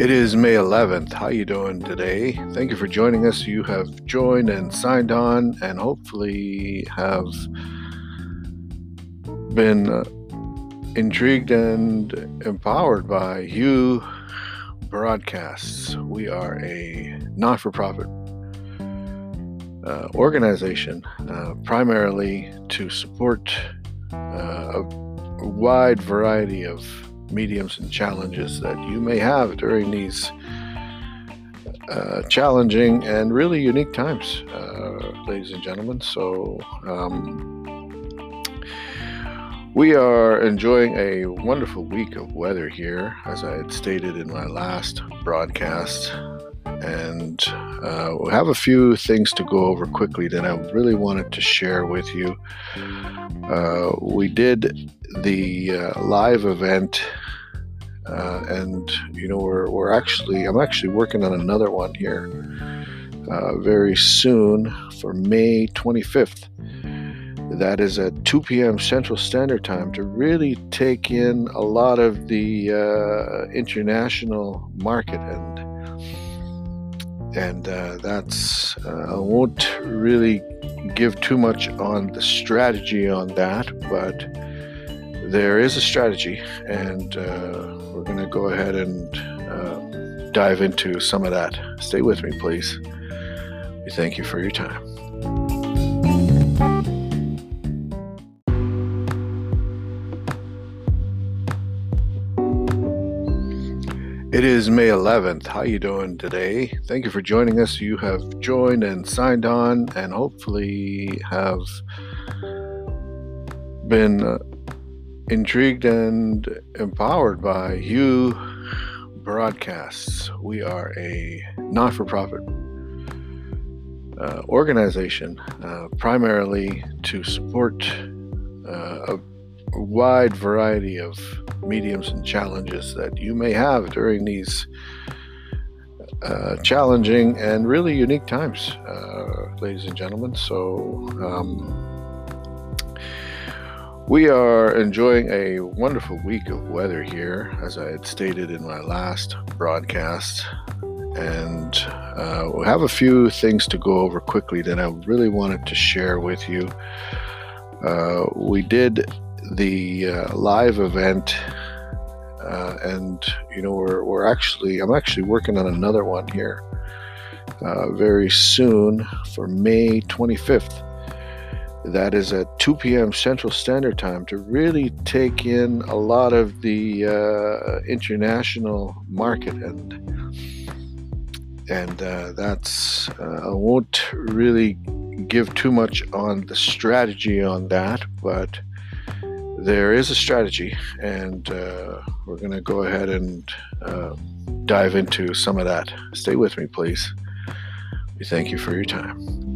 It is May 11th. How you doing today? Thank you for joining us. You have joined and signed on and hopefully have been uh, intrigued and empowered by you broadcasts. We are a not-for-profit uh, organization uh, primarily to support uh, a wide variety of mediums and challenges that you may have during these uh, challenging and really unique times, uh, ladies and gentlemen. So, um, we are enjoying a wonderful week of weather here, as I had stated in my last broadcast. And uh, we have a few things to go over quickly that I really wanted to share with you. Uh, we did the uh, live event uh, and you know we're, we're actually i'm actually working on another one here uh, very soon for may 25th that is at 2 p.m central standard time to really take in a lot of the uh, international market and and uh, that's uh, i won't really give too much on the strategy on that but there is a strategy and uh, we're going to go ahead and uh, dive into some of that. Stay with me, please. We thank you for your time. It is May 11th. How are you doing today? Thank you for joining us. You have joined and signed on and hopefully have been uh, intrigued and empowered by you broadcasts. We are a not for profit uh, organization uh, primarily to support uh, a wide variety of mediums and challenges that you may have during these uh, challenging and really unique times, uh, ladies and gentlemen. So, um, we are enjoying a wonderful week of weather here, as I had stated in my last broadcast. And uh, we have a few things to go over quickly that I really wanted to share with you. Uh, we did the uh, live event, uh, and you know, we're, we're actually, I'm actually working on another one here uh, very soon for May 25th that is at 2 p.m. Central Standard Time to really take in a lot of the uh, international market and and uh, that's uh, I won't really give too much on the strategy on that, but there is a strategy, and uh, we're going to go ahead and uh, dive into some of that. Stay with me, please. We thank you for your time.